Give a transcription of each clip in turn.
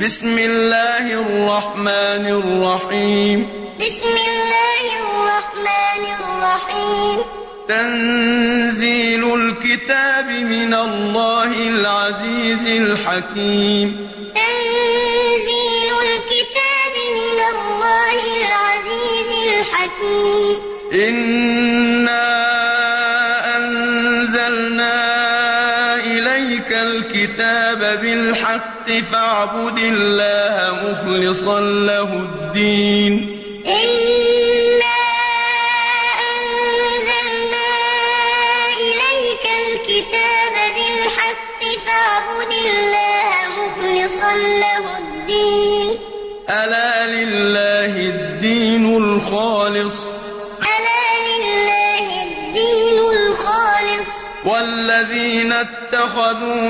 بسم الله الرحمن الرحيم بسم الله الرحمن الرحيم تنزيل الكتاب من الله العزيز الحكيم تنزيل الكتاب من الله العزيز الحكيم إنا أنزلنا إليك الكتاب بالحق فاعبد الله مخلصا له الدين. إنا أنزلنا إليك الكتاب بالحق فاعبد الله مخلصا له الدين. ألا لله الدين الخالص؟ ألا لله الدين الخالص؟ والذين اتخذوا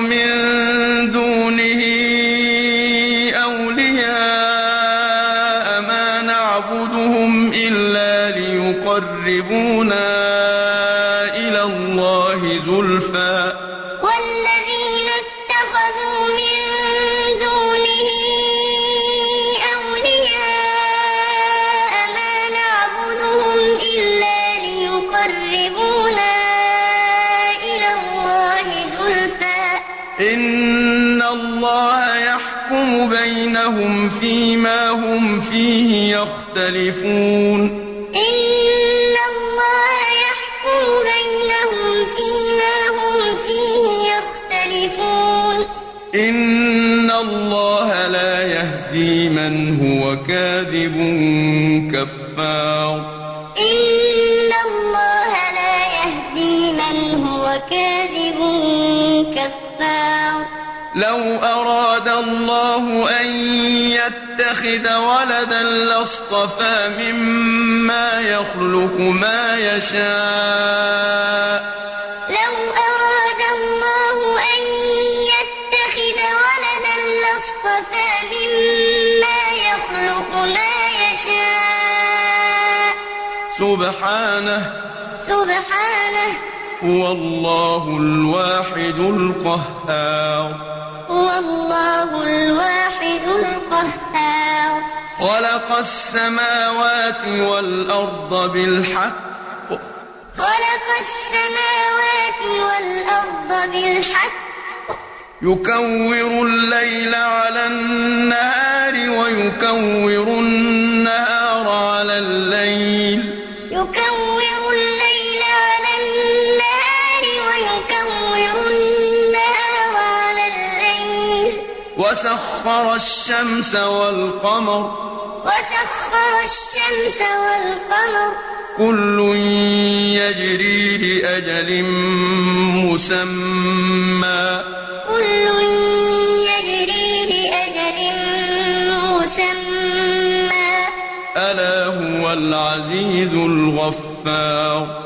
إن الله يحكم بينهم فيما هم فيه يختلفون إن الله يحكم بينهم فيما هم فيه يختلفون إن الله لا يهدي من هو كاذب كفار الله أن يتخذ ولدا لاصطفى مما يخلق ما يشاء. لو أراد الله أن يتخذ ولدا لاصطفى مما يخلق ما يشاء. سبحانه. سبحانه. هو الله الواحد القهار. هو الله الواحد القهار. خلق السماوات والأرض بالحق. خلق السماوات والأرض بالحق. يكور الليل على النهار ويكور النهار على الليل. يكور الليل وسخر الشمس والقمر. وسخر الشمس والقمر. كل يجري لأجل مسمى. كل يجري لأجل مسمى. ألا هو العزيز الغفار.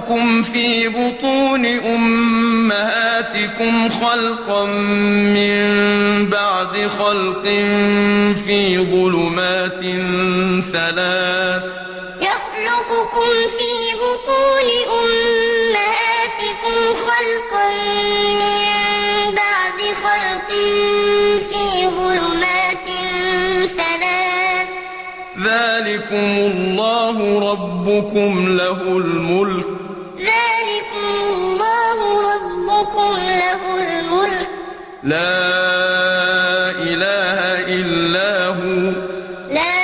يخلقكم في بطون أمهاتكم خلقا من بعد خلق في ظلمات ثلاث. يخلقكم في بطون أمهاتكم خلقا من بعد خلق في ظلمات ثلاث. ذلكم الله ربكم له الملك. لا إله إلا هو. لا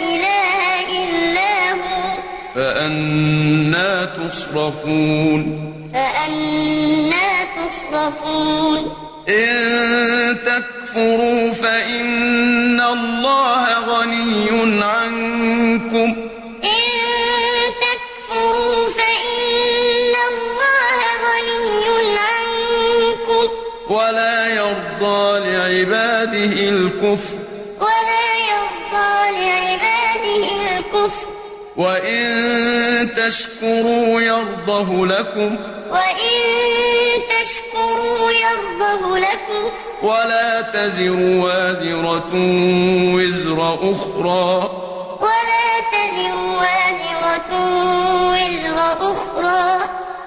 إله إلا هو. فأنا تصرفون. فأنا تصرفون. إن تكفروا فإن الله غني عنكم. الكفر. ولا يرضى لعباده الكفر. وإن تشكروا يرضه لكم. وإن تشكروا يرضه لكم. ولا تزر وازرة وزر أخرى. ولا تزر وازرة وزر أخرى.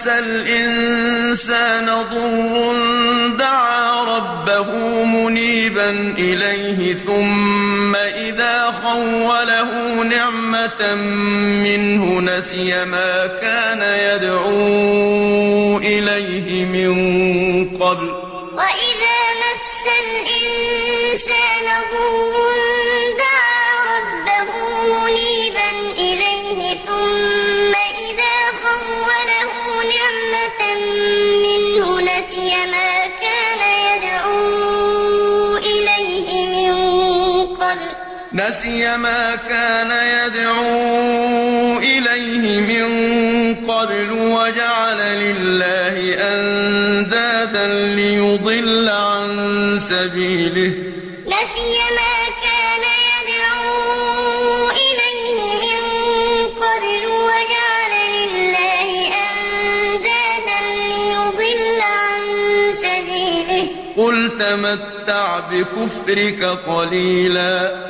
مس الإنسان ضر دعا ربه منيبا إليه ثم إذا خوله نعمة منه نسي ما كان يدعو إليه من قبل وإذا مس الإنسان ضر نسي ما كان يدعو إليه من قبل وجعل لله أندادا ليضل عن سبيله. نسي ما كان يدعو إليه من قبل وجعل لله أندادا ليضل عن سبيله. قل تمتع بكفرك قليلا.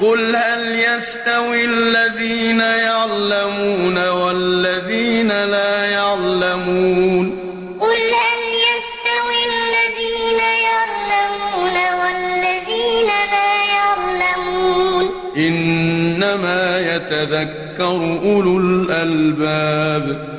قل هل يستوي الذين يعلمون والذين لا يعلمون قل هل يستوي الذين يعلمون والذين لا يعلمون إنما يتذكر أولو الألباب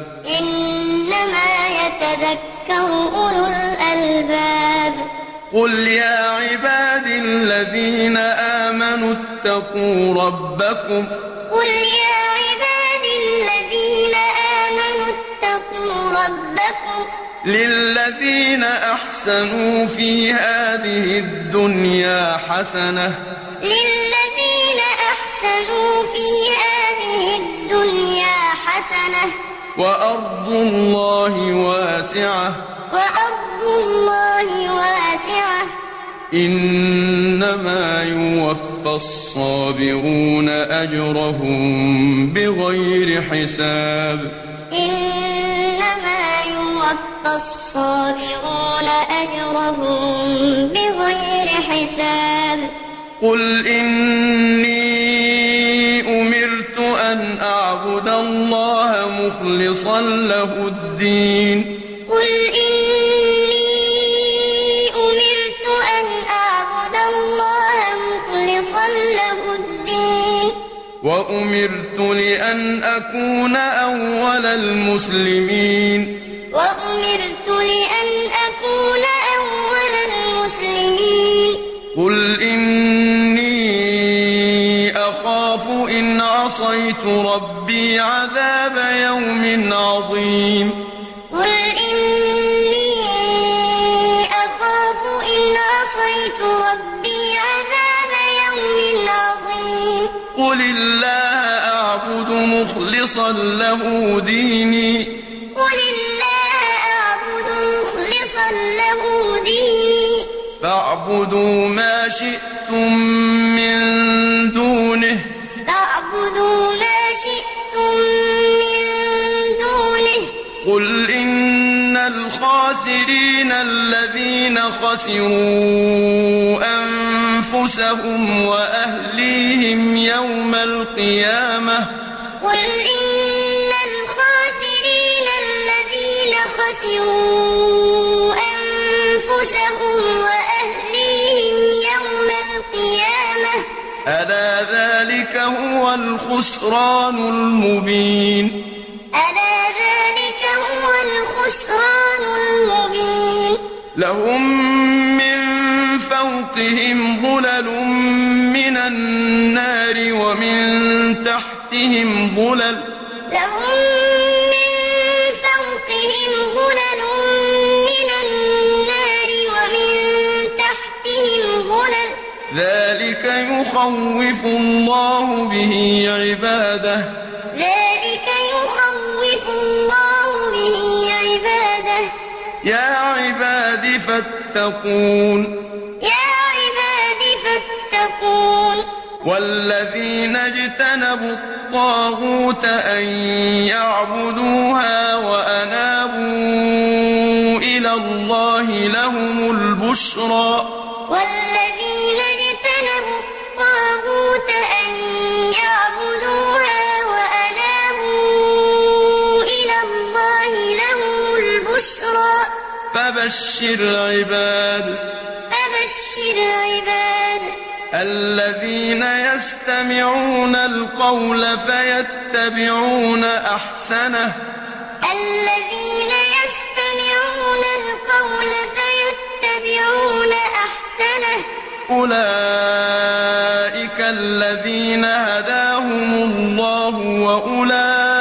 قل يا عباد الذين آمنوا اتقوا ربكم قل يا عباد الذين آمنوا اتقوا ربكم للذين أحسنوا في هذه الدنيا حسنة للذين أحسنوا في هذه الدنيا حسنة وأرض الله واسعة وأرض الله واسعة. إنما يوفى الصابرون أجرهم بغير حساب. إنما يوفى الصابرون أجرهم بغير حساب. قل إني أمرت أن أعبد الله مخلصا له الدين. قل إني وأمرت لأن أكون أول المسلمين. وأمرت لأن أكون أول المسلمين. قل إني أخاف إن عصيت ربي عذاب يوم عظيم. قل الله أعبد مخلصا له ديني. قل الله أعبد مخلصا له ديني. فاعبدوا ما شئتم من دونه. فاعبدوا ما شئتم من دونه. قل إن الخاسرين الذين خسروا أنفسهم وأهليهم يوم القيامة. قل إن الخاسرين الذين خسروا أنفسهم وأهليهم يوم القيامة. ألا ذلك هو الخسران المبين. ألا ذلك هو الخسران المبين. لهم فوقهم ظلل من النار ومن تحتهم ظلل لهم من فوقهم ظلل من النار ومن تحتهم ظلل ذلك يخوف الله به عباده ذلك يخوف الله به عباده يا عباد فاتقون والذين اجتنبوا الطاغوت أن يعبدوها وأنابوا إلى الله لهم البشرى. والذين اجتنبوا الطاغوت أن يعبدوها وأنابوا إلى الله لهم البشرى. فبشر عباد. فبشر عباد. الذين يستمعون القول فيتبعون أحسنه. الذين يستمعون القول فيتبعون أحسنه. أولئك الذين هداهم الله وأولئك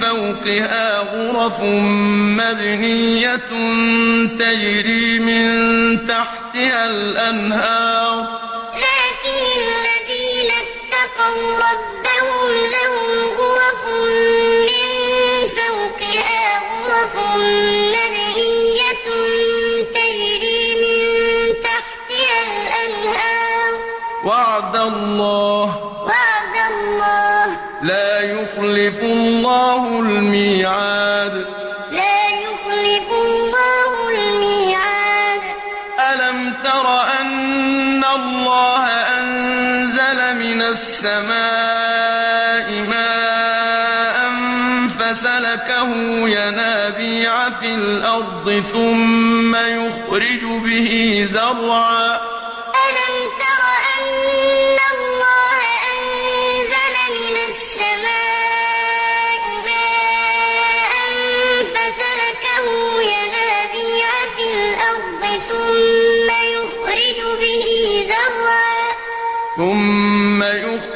فوقها غرف مبنية تجري من تحتها الأنهار السماء ماء فسلكه ينابيع في الأرض ثم يخرج به زرعا.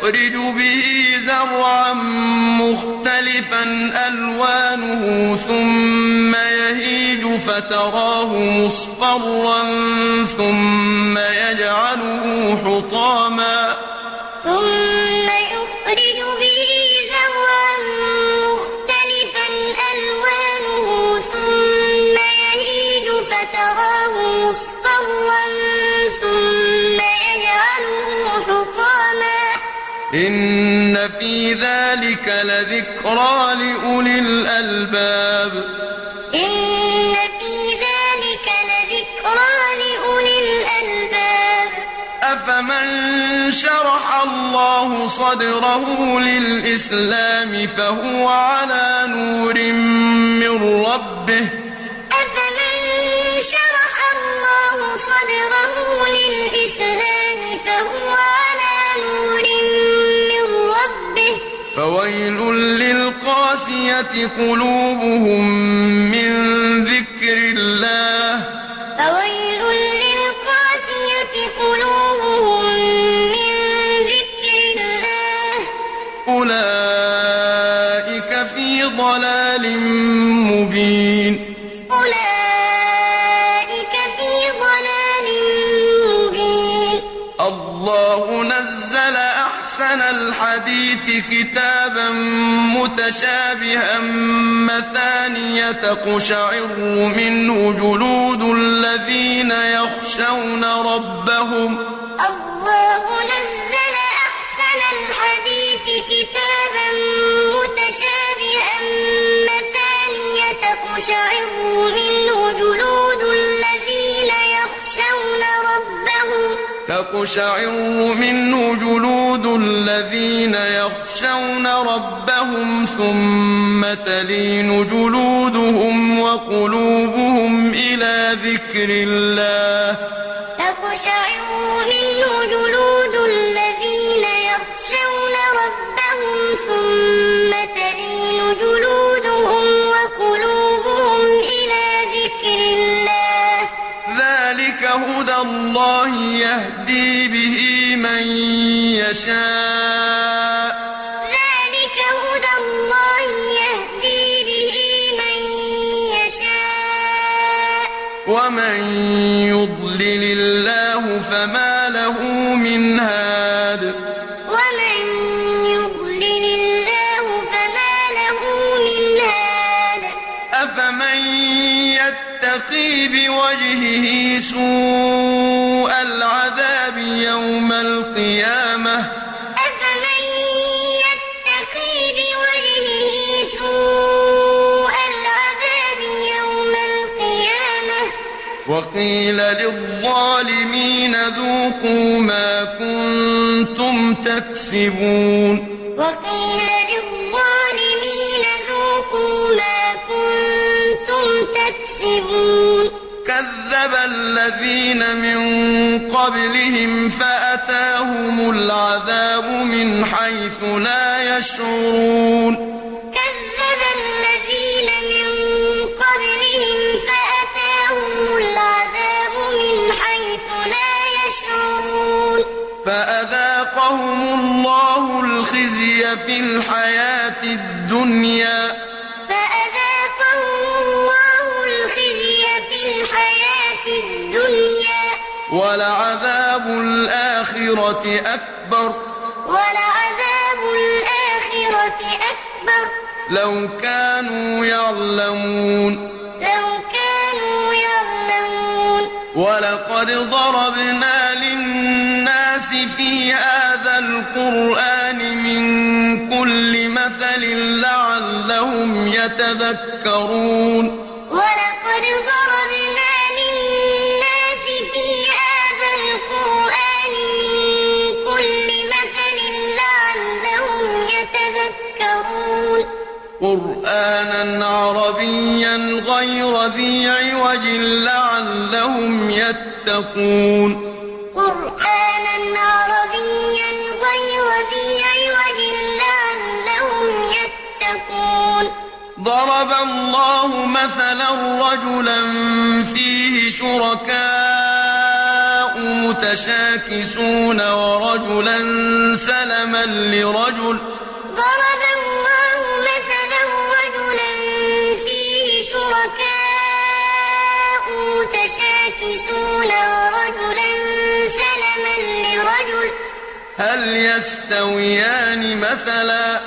يخرج به زرعا مختلفا ألوانه ثم يهيج فتراه مصفرا ثم يجعله حطاما ثم يخرج به إن في ذلك لذكرى لأولي الألباب إن في ذلك لذكرى لأولي الألباب أفمن شرح الله صدره للإسلام فهو على نور من ربه فويل للقاسية قلوبهم من ذكر الله. الحديث كتابا متشابها مثانية تقشعر منه جلود الذين يخشون ربهم. الله نزل أحسن الحديث كتابا متشابها مثانية منه تقشعر منه جلود الذين يخشون ربهم ثم تلين جلودهم وقلوبهم إلى ذكر الله تقشعر منه يشاء. يتقي بوجهه سوء العذاب يوم القيامة. أفمن يتقي بوجهه سوء العذاب يوم القيامة؟ وقيل للظالمين ذوقوا ما كنتم تكسبون. وقيل كذب الذين من قبلهم فأتاهم العذاب من حيث لا يشعرون. كذب الذين من قبلهم فأتاهم العذاب من حيث لا يشعرون. فأذاقهم الله الخزي في الحياة الدنيا. ولعذاب الآخرة أكبر. ولعذاب الآخرة أكبر. لو كانوا يعلمون. لو كانوا يعلمون. ولقد ضربنا للناس في هذا القرآن من كل مثل لعلهم يتذكرون. ولقد ضربنا قرآنا عربيا غير ذي عوج لعلهم يتقون. قرآنا عربيا غير ذي عوج لعلهم يتقون. ضرب الله مثلا رجلا فيه شركاء متشاكسون ورجلا سلما لرجل هل يستويان مثلا؟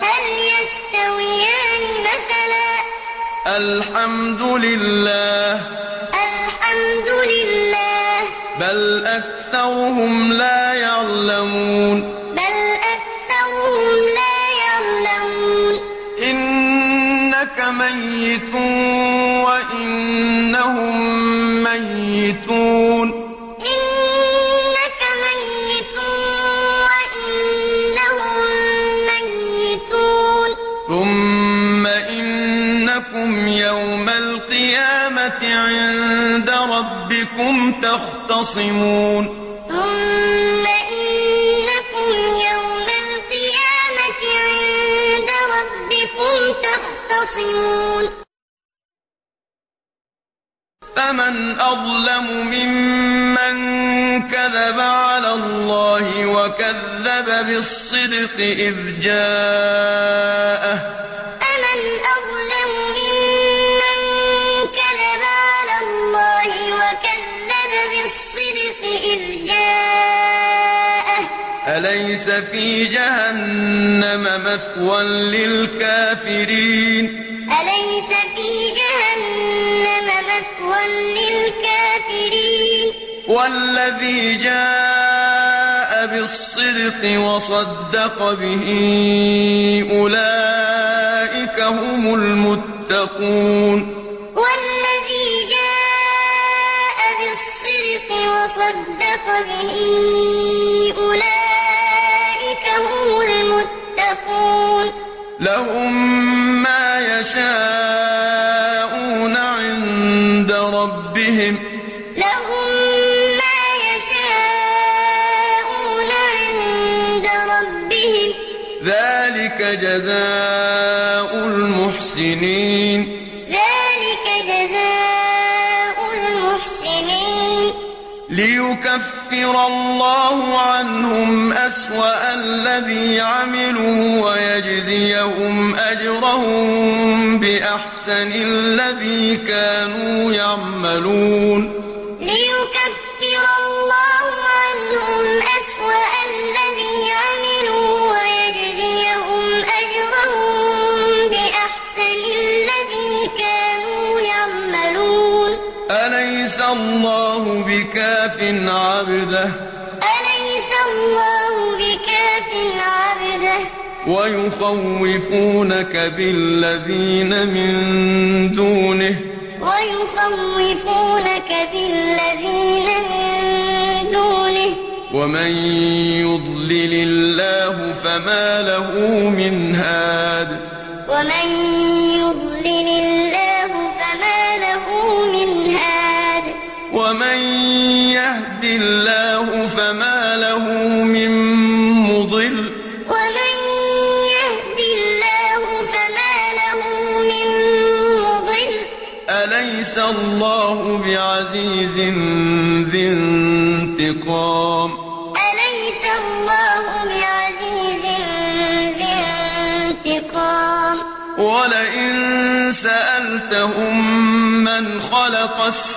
هل يستويان مثلا؟ الحمد لله. الحمد لله. بل أكثرهم لا يعلمون. بل أكثرهم لا يعلمون. إنك ميت وإنهم ميتون. القيامة عند ربكم تختصمون. ثم إنكم يوم القيامة عند ربكم تختصمون. فمن أظلم ممن كذب على الله وكذب بالصدق إذ جاءه جهنم مثوى للكافرين. أليس في جهنم مثوى للكافرين؟ والذي جاء بالصدق وصدق به أولئك هم المتقون. والذي جاء بالصدق وصدق به أولئك لهم ما يشاءون عند ربهم. لهم ما يشاءون عند ربهم. ذلك جزاء المحسنين. ذلك جزاء المحسنين. ليكفر الله عنهم أسوأ الذي عملوا ويجزيهم أجرهم بأحسن الذي كانوا يعملون. بكاف عبده. أليس الله بكاف عبده؟ ويخوفونك بالذين من دونه. ويخوفونك بالذين من دونه. ومن يضلل الله فما له من هاد. ومن يضلل الله فما له من هاد. ومن يهد الله فما له من مضل. ومن يهد الله فما له من مضل. أليس الله بعزيز ذي انتقام؟ أليس الله بعزيز ذي انتقام؟ ولئن سألتهم من خلق السماوات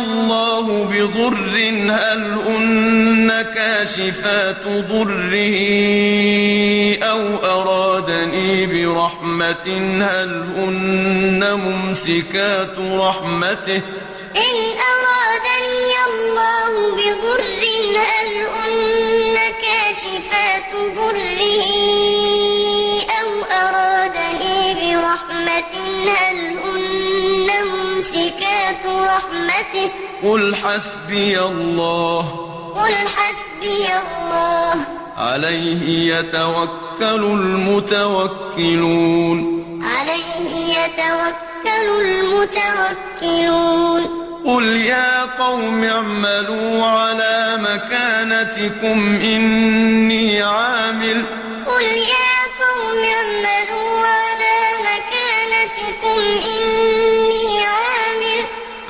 الله بضر هل هن كاشفات ضره أو أرادني برحمة هل هن ممسكات رحمته إن أرادني الله بضر هل هن كاشفات ضره رحمته قل حسبي الله. قل حسبي الله. عليه يتوكل المتوكلون. عليه يتوكل المتوكلون. قل يا قوم اعملوا على مكانتكم إني عامل. قل يا قوم اعملوا على مكانتكم إني عامل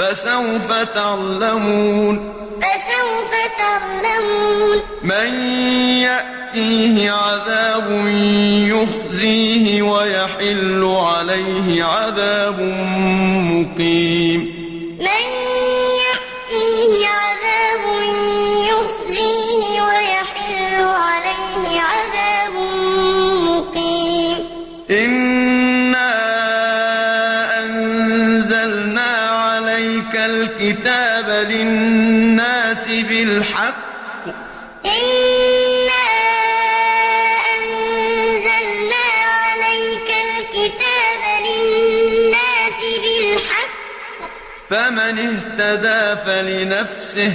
فسوف تعلمون. فسوف تعلمون. من يأتيه عذاب يخزيه ويحل عليه عذاب مقيم. فمن اهتدى فلنفسه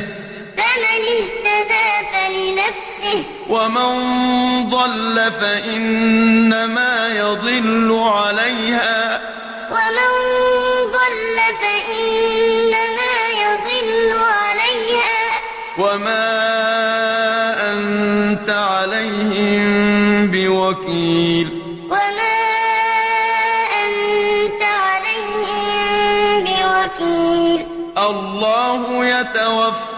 فمن اهتدى فلنفسه ومن ضل فإنما يضل عليها ومن ضل فإنما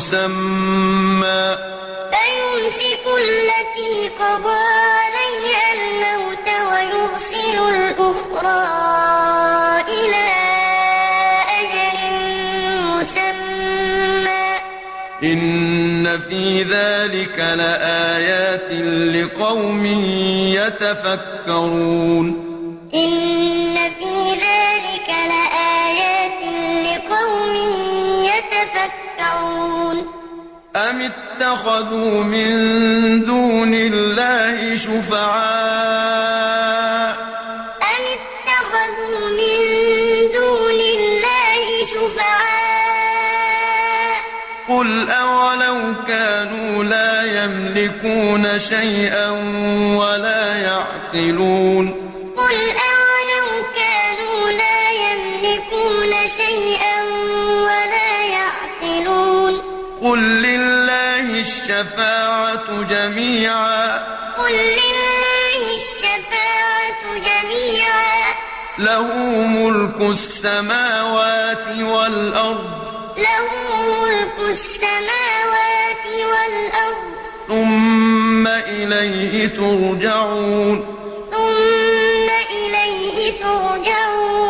مسمى. فيمسك التي قضى عليها الموت ويرسل الأخرى إلى أجل مسمى. إن في ذلك لآيات لقوم يتفكرون. إن يتفكرون أم اتخذوا من دون الله شفعاء؟ أم اتخذوا من دون الله شفعاء. قل أولو كانوا لا يملكون شيئا ولا يعقلون. الشفاعة جميعا. قل لله الشفاعة جميعا. له ملك السماوات والأرض. له ملك السماوات والأرض. ثم إليه ترجعون. ثم إليه ترجعون.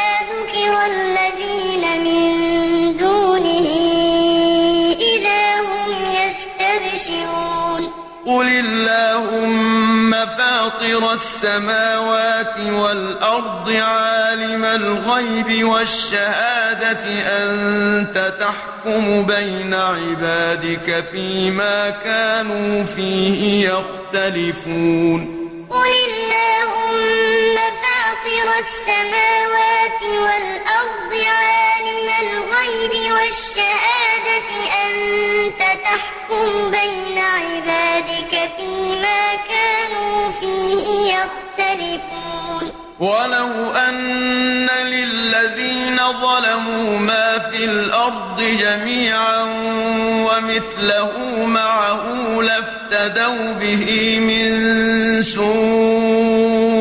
ذكر الذين من دونه إذا هم يستبشرون. قل اللهم فاطر السماوات والأرض عالم الغيب والشهادة أنت تحكم بين عبادك فيما كانوا فيه يختلفون. قل فاطر السماوات والأرض عالم الغيب والشهادة أنت تحكم بين عبادك فيما كانوا فيه يختلفون. ولو أن للذين ظلموا ما في الأرض جميعا ومثله معه لافتدوا به من سوء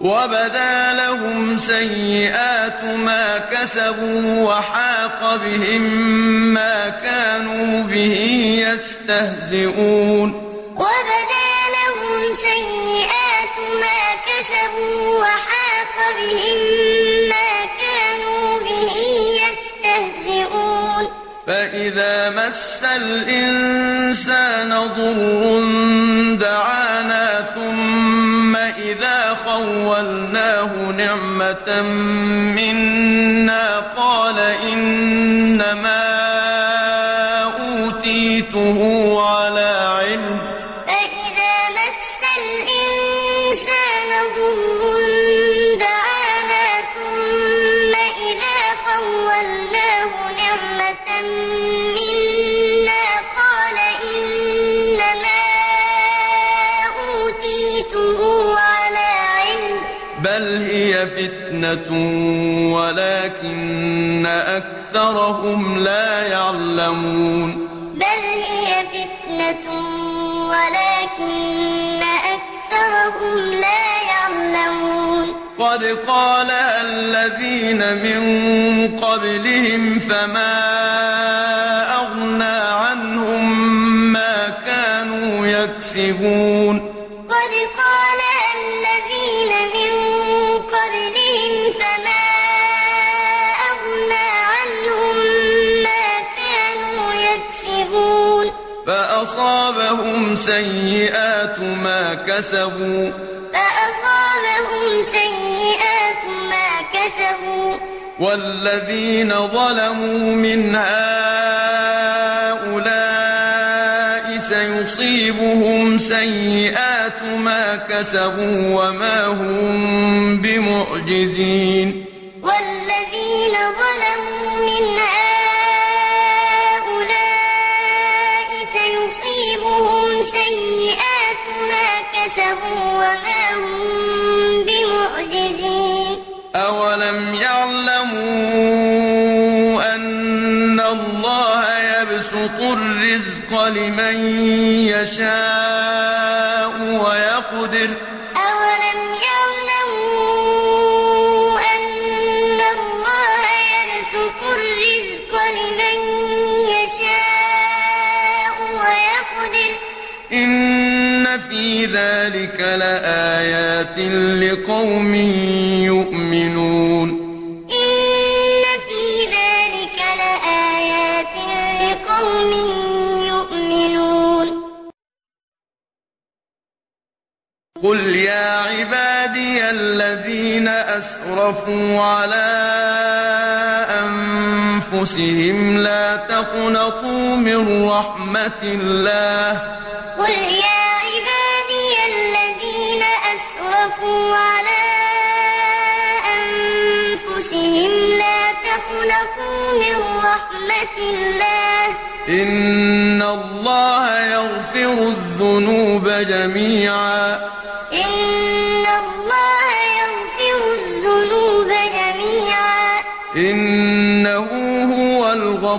وبدا لهم سيئات ما كسبوا وحاق بهم ما كانوا به يستهزئون وبدا لهم سيئات ما كسبوا وحاق بهم ما كانوا به يستهزئون فإذا مس الإنسان ضر نعمة منا قال إنما الذين من قبلهم فما أغنى عنهم ما كانوا يكسبون. قد قالها الذين من قبلهم فما أغنى عنهم ما كانوا يكسبون. فأصابهم سيئات ما كسبوا. والذين ظلموا من هؤلاء سيصيبهم سيئات ما كسبوا وما هم بمعجزين. لمن يشاء ويقدر. أولم يعلموا أن الله يبسط الرزق لمن يشاء ويقدر. إن في ذلك لآيات لقوم يؤمنون. قل يا عبادي الذين أسرفوا على أنفسهم لا تقنطوا من رحمة الله قل يا عبادي الذين أسرفوا على أنفسهم لا تقنطوا من رحمة الله إن الله يغفر الذنوب جميعا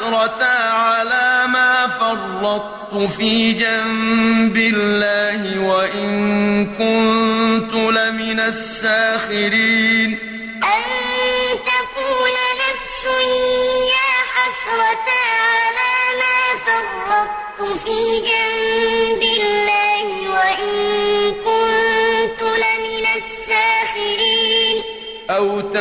حسرتا على ما فرطت في جنب الله وإن كنت لمن الساخرين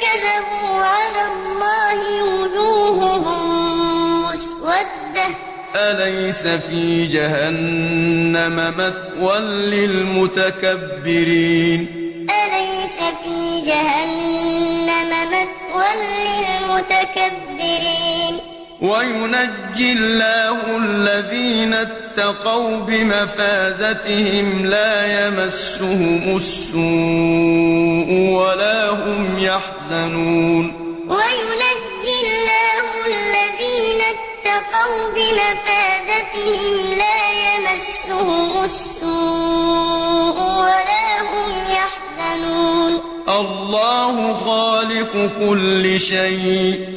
كذبوا على الله وجوههم مسودة. أليس في جهنم مثوى للمتكبرين؟ أليس في جهنم مثوى للمتكبرين؟ وينجي الله الذين اتقوا بمفازتهم لا يمسهم السوء ولا هم يحزنون. وينجي الله الذين اتقوا بمفازتهم لا يمسهم السوء ولا هم يحزنون. الله خالق كل شيء. الله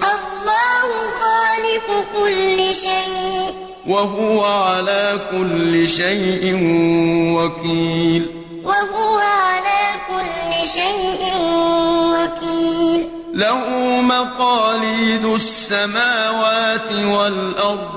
خالق كل شيء. وهو على كل شيء وكيل. وهو على كل شيء وكيل. له مقاليد السماوات والأرض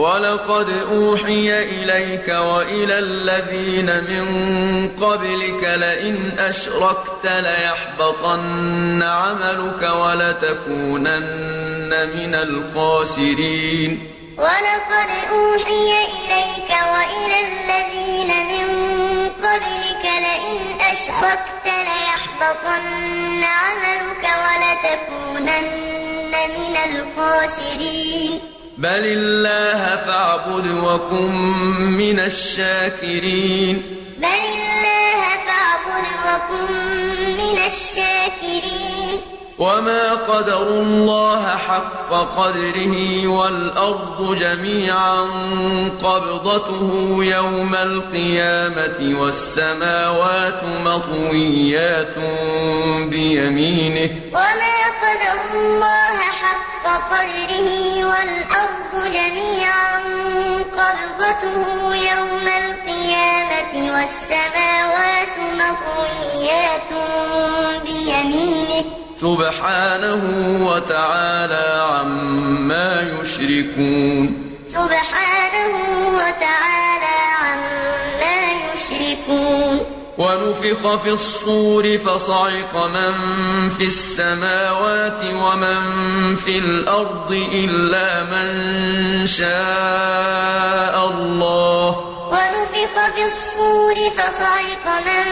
ولقد أوحي إليك وإلى الذين من قبلك لئن أشركت ليحبطن عملك ولتكونن من الخاسرين. ولقد أوحي إليك وإلى الذين من قبلك لئن أشركت ليحبطن عملك ولتكونن من الخاسرين. بل الله فاعبد وكن من الشاكرين بل الله فاعبد وكن من الشاكرين وما قدروا الله حق قدره والأرض جميعا قبضته يوم القيامة والسماوات مطويات بيمينه وما قدر الله حق قدره والأرض جميعا قبضته يوم القيامة والسماوات مطويات بيمينه سبحانه وتعالى عما يشركون. سبحانه وتعالى عما يشركون. ونفخ في الصور فصعق من في السماوات ومن في الأرض إلا من شاء الله. ونفخ في الصور فصعق من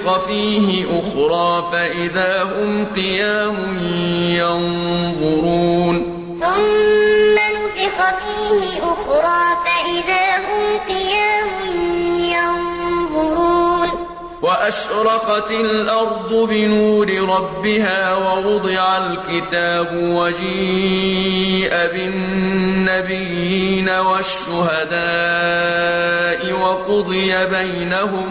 نفخ فيه أخرى فإذا هم قيام ينظرون. ثم نفخ فيه أخرى فإذا هم قيام ينظرون. وأشرقت الأرض بنور ربها ووضع الكتاب وجيء بالنبيين والشهداء وقضي بينهم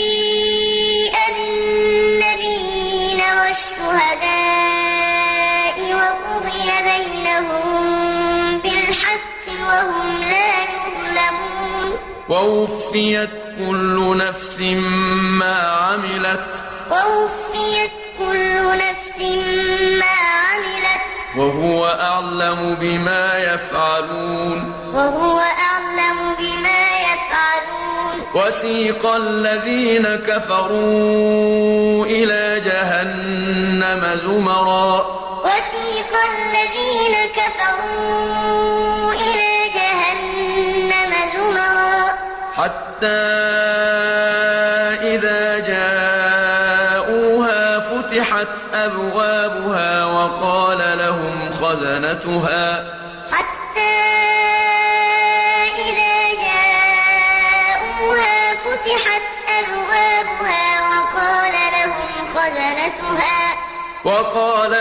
والشهداء وقضي بينهم بالحق وهم لا يظلمون. ووفيت كل نفس ما عملت. ووفيت كل نفس ما عملت. وهو أعلم بما يفعلون. وهو أعلم بما يفعلون وسيق الذين كفروا إلى جهنم زمرا. وسيق الذين كفروا إلى جهنم زمرا. حتى إذا جاءوها فتحت أبوابها وقال لهم خزنتها.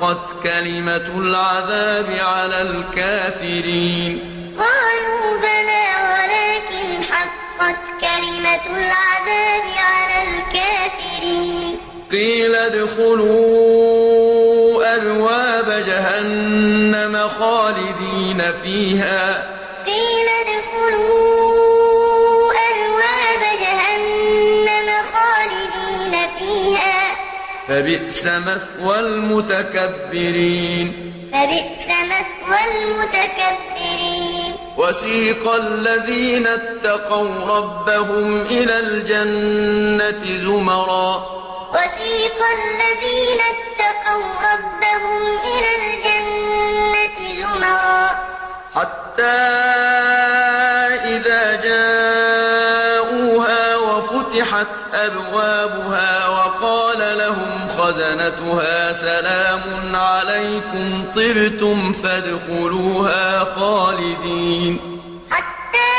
حقت كلمة العذاب على الكافرين. قالوا بلى ولكن حقت كلمة العذاب على الكافرين. قيل ادخلوا أبواب جهنم خالدين فيها. قيل ادخلوا فبئس مثوى المتكبرين. فبئس مثوى المتكبرين. وسيق الذين اتقوا ربهم إلى الجنة زمرا. وسيق الذين اتقوا ربهم إلى الجنة زمرا. حتى إذا جاءوها وفتحت أبوابها خزنتها سلام عليكم طبتم فادخلوها خالدين. حتى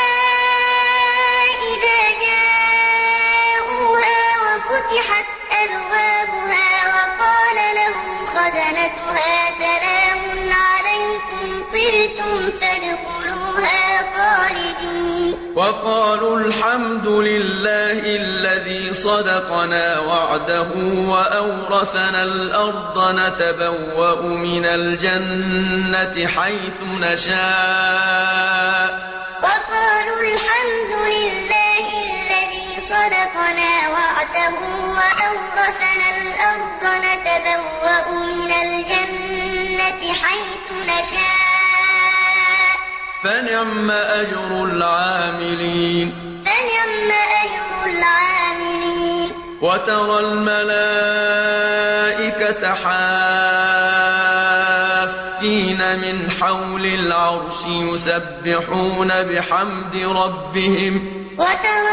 إذا جاءوها وفتحت أبوابها وقال لهم خزنتها سلام عليكم طرتم فادخلوها خالدين. وقالوا الحمد لله صدقنا وعده وأورثنا الأرض نتبوأ من الجنة حيث نشاء. وقالوا الحمد لله الذي صدقنا وعده وأورثنا الأرض نتبوأ من الجنة حيث نشاء. فنعم أجر العاملين. وترى الملائكة حافين من حول العرش يسبحون بحمد ربهم. وترى